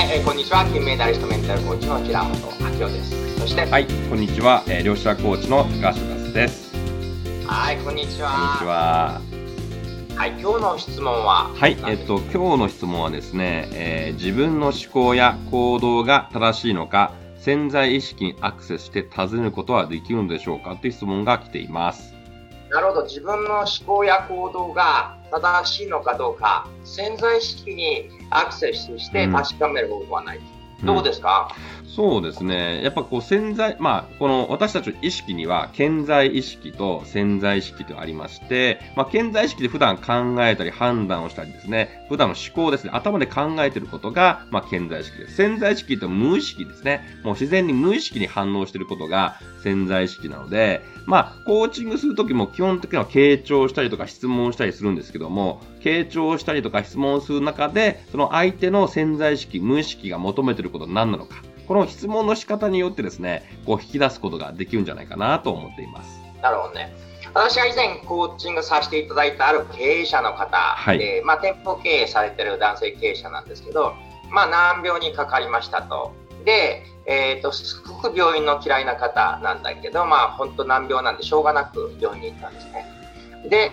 はい、えー、こんにちは。金メダリストメンタルコーチの平本明夫です。そして、はい、こんにちは。えー、両者コーチの高橋達です。はい、こんにちは。こんにちは。はい、今日の質問は？はい、えっと、今日の質問はですね、えー、自分の思考や行動が正しいのか、潜在意識にアクセスして尋ねることはできるのでしょうかという質問が来ています。なるほど。自分の思考や行動が正しいのかどうか、潜在意識にアクセスして確かめる方法はない。うん、どうですか、うん、そうですね。やっぱこう潜在、まあ、この私たちの意識には、潜在意識と潜在意識とありまして、まあ、潜在意識で普段考えたり判断をしたりですね、普段の思考ですね、頭で考えていることが、まあ、潜在意識です。潜在意識と無意識ですね。もう自然に無意識に反応していることが潜在意識なので、まあ、コーチングするときも基本的には傾聴したりとか質問したりするんですけども、傾聴したりとか質問する中で、その相手の潜在意識、無意識が求めていることは何なのか。この質問の仕方によってですね、こう引き出すことができるんじゃないかなと思っています。なるほどね。私は以前コーチングさせていただいたある経営者の方で、はい、まあ、店舗経営されてる男性経営者なんですけど、まあ、難病にかかりましたと。で、えっ、ー、と、すごく病院の嫌いな方なんだけど、まあ、本当難病なんでしょうがなく病院に行ったんですね。で、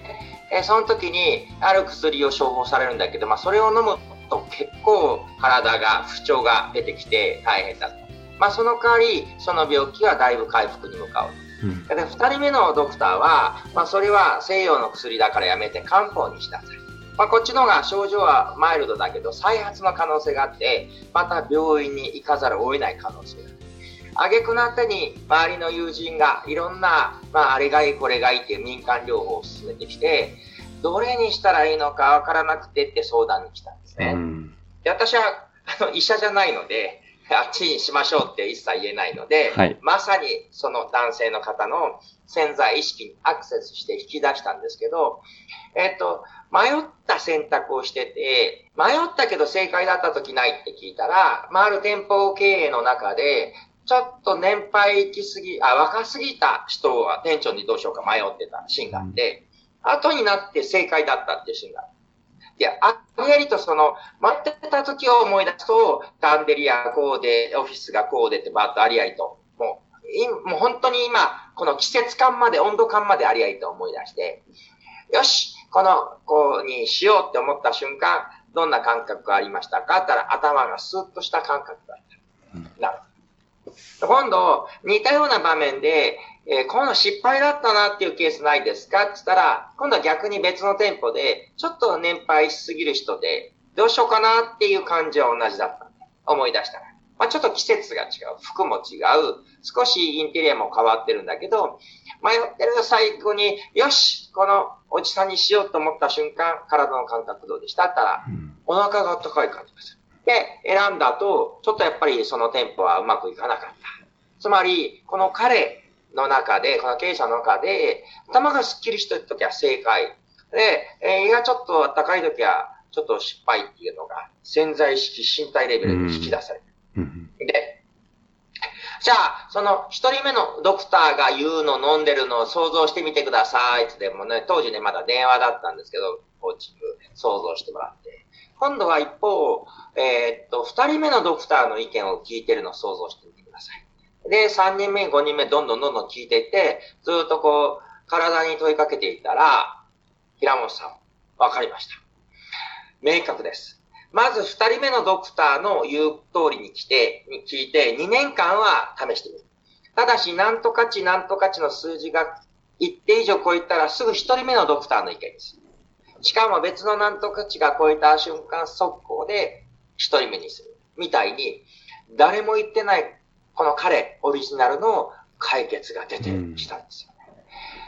えー、その時にある薬を処方されるんだけど、まあ、それを飲むと結構体が不調が出てきて大変だと。まあ、その代わり、その病気はだいぶ回復に向かう。うん、で2人目のドクターは、まあ、それは西洋の薬だからやめて漢方にしなさい。まあ、こっちの方が症状はマイルドだけど再発の可能性があってまた病院に行かざるを得ない可能性がある。挙句のあたに周りの友人がいろんな、まあ、あれがいいこれがいいっていう民間療法を進めてきてどれにしたらいいのかわからなくてって相談に来たんですね。うん、で私はあの医者じゃないので、あっちにしましょうって一切言えないので、はい、まさにその男性の方の潜在意識にアクセスして引き出したんですけど、えっ、と、迷った選択をしてて、迷ったけど正解だった時ないって聞いたら、まあ、ある店舗経営の中で、ちょっと年配行きすぎ、あ、若すぎた人は店長にどうしようか迷ってたシーンがあって、後になって正解だったっていうシーンがある。いや、ありやりとその、待ってた時を思い出すと、タンデリアこうで、オフィスがこうでってバーッとありありと、もう、もう本当に今、この季節感まで、温度感までありありと思い出して、よし、この子にしようって思った瞬間、どんな感覚がありましたかって言ったら、頭がスッとした感覚があった。なる今度、似たような場面で、えー、今度失敗だったなっていうケースないですか？って言ったら、今度は逆に別の店舗で、ちょっと年配しすぎる人で、どうしようかなっていう感じは同じだったんで、思い出したら。まあ、ちょっと季節が違う、服も違う、少しインテリアも変わってるんだけど、迷ってる最後に、よし、このおじさんにしようと思った瞬間、体の感覚どうでした？ったら、お腹が温かい感じです。で、選んだ後、ちょっとやっぱりその店舗はうまくいかなかった。つまり、この彼の中で、この経営者の中で、頭がスッキリしてるときは正解。で、えー、胃がちょっと高いときは、ちょっと失敗っていうのが、潜在意識、身体レベルで引き出される。うん、で、じゃあ、その一人目のドクターが言うの飲んでるのを想像してみてくださいってでもね、当時ね、まだ電話だったんですけど、コーチング想像してもらって。今度は一方、えー、っと、二人目のドクターの意見を聞いてるのを想像してみて。で、三人目、五人目、どんどんどんどん聞いていって、ずっとこう、体に問いかけていったら、平本さん、わかりました。明確です。まず二人目のドクターの言う通りに来て、に聞いて、2年間は試してみる。ただし、なんとか値、なんとか値の数字が一定以上超えたら、すぐ一人目のドクターの意見です。しかも別のなんとか値が超えた瞬間速攻で一人目にする。みたいに、誰も言ってないこの彼オリジナルの解決が出てきたんですよね。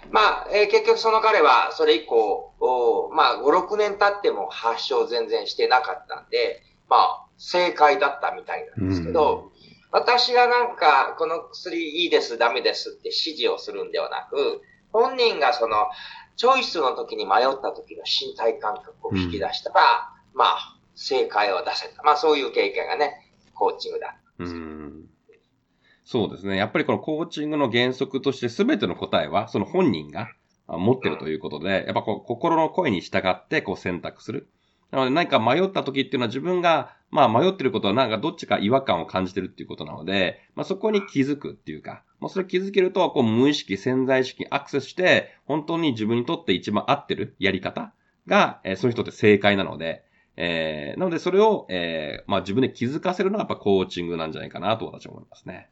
うん、まあ、えー、結局その彼はそれ以降、おまあ5、6年経っても発症全然してなかったんで、まあ、正解だったみたいなんですけど、うん、私がなんか、この薬いいです、ダメですって指示をするんではなく、本人がその、チョイスの時に迷った時の身体感覚を引き出したら、うん、まあ、正解を出せた。まあ、そういう経験がね、コーチングだ。うん。そうですね。やっぱりこのコーチングの原則として全ての答えは、その本人が持ってるということで、やっぱこう心の声に従ってこう選択する。なので何か迷った時っていうのは自分が、まあ迷ってることはなんかどっちか違和感を感じてるっていうことなので、まあそこに気づくっていうか、まあそれ気づけると、こう無意識、潜在意識にアクセスして、本当に自分にとって一番合ってるやり方が、えー、その人って正解なので、えー、なのでそれを、えー、まあ自分で気づかせるのがやっぱコーチングなんじゃないかなと私は思いますね。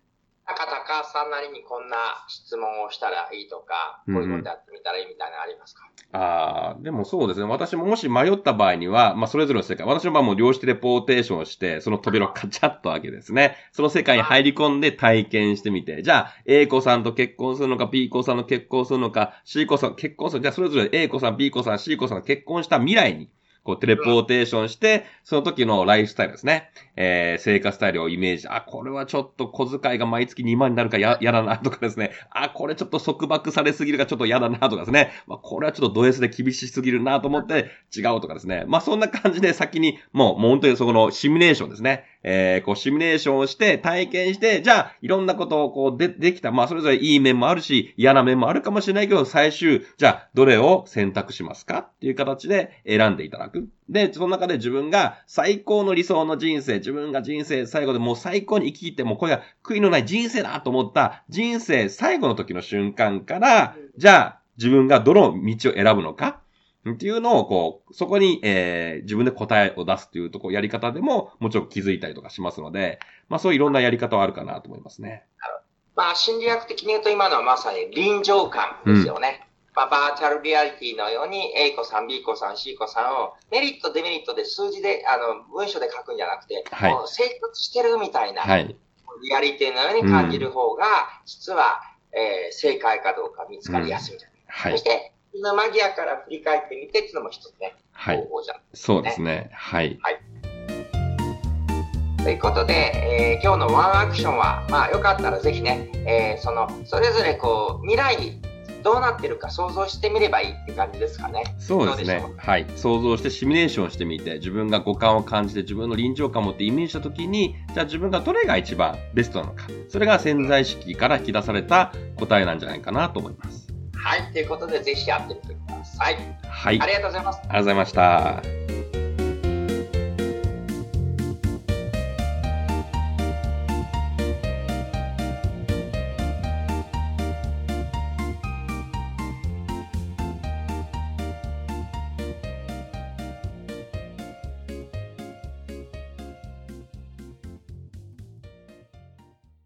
高高さんなりにこんな質問をしたらいいとか、こういうことやってみたらいいみたいなのありますか、うん、ああ、でもそうですね。私ももし迷った場合には、まあそれぞれの世界、私はもう量子レポーテーションをして、その扉をカチャッと開けですね。その世界に入り込んで体験してみて、じゃあ A 子さんと結婚するのか、B 子さんと結婚するのか、C 子さん結婚するじゃあそれぞれ A 子さん、B 子さん、C 子さんが結婚した未来に、こう、テレポーテーションして、その時のライフスタイルですね。えー、生活スタイルをイメージ。あ、これはちょっと小遣いが毎月2万になるかや、やだなとかですね。あ、これちょっと束縛されすぎるかちょっとやだなとかですね。まあ、これはちょっとド S で厳しすぎるなと思って違うとかですね。まあ、そんな感じで先に、もう、もう本当にそこのシミュレーションですね。えー、こう、シミュレーションをして、体験して、じゃあ、いろんなことをこう、で、できた。まあ、それぞれいい面もあるし、嫌な面もあるかもしれないけど、最終、じゃあ、どれを選択しますかっていう形で選んでいただく。で、その中で自分が最高の理想の人生、自分が人生最後でもう最高に生き切って、もうこれが悔いのない人生だと思った人生最後の時の瞬間から、じゃあ、自分がどの道を選ぶのかっていうのを、こう、そこに、えー、自分で答えを出すっていうとこ、やり方でも、もちろん気づいたりとかしますので、まあそういういろんなやり方はあるかなと思いますね。まあ心理学的に言うと今のはまさに臨場感ですよね。うん、まあバーチャルリアリティのように A 子さん、B 子さん、C 子さんをメリット、デメリットで数字で、あの、文章で書くんじゃなくて、はい、生活してるみたいな、はい、リアリティのように感じる方が、実は、えー、正解かどうか見つかりやすいんじゃないか。うんはい、そして、のマギアから振り返ってみてっていうのも一つね、はい、方法じゃん、ね、そうですね。はい。はい。ということで、えー、今日のワンアクションは、まあ、よかったらぜひね、えー、その、それぞれこう、未来にどうなってるか想像してみればいいって感じですかね。そうですね。はい。想像してシミュレーションしてみて、自分が五感を感じて、自分の臨場感を持ってイメージしたときに、じゃあ自分がどれが一番ベストなのか。それが潜在意識から引き出された答えなんじゃないかなと思います。はい。ということで、ぜひやってみてください。はい。ありがとうございます。ありがとうございました。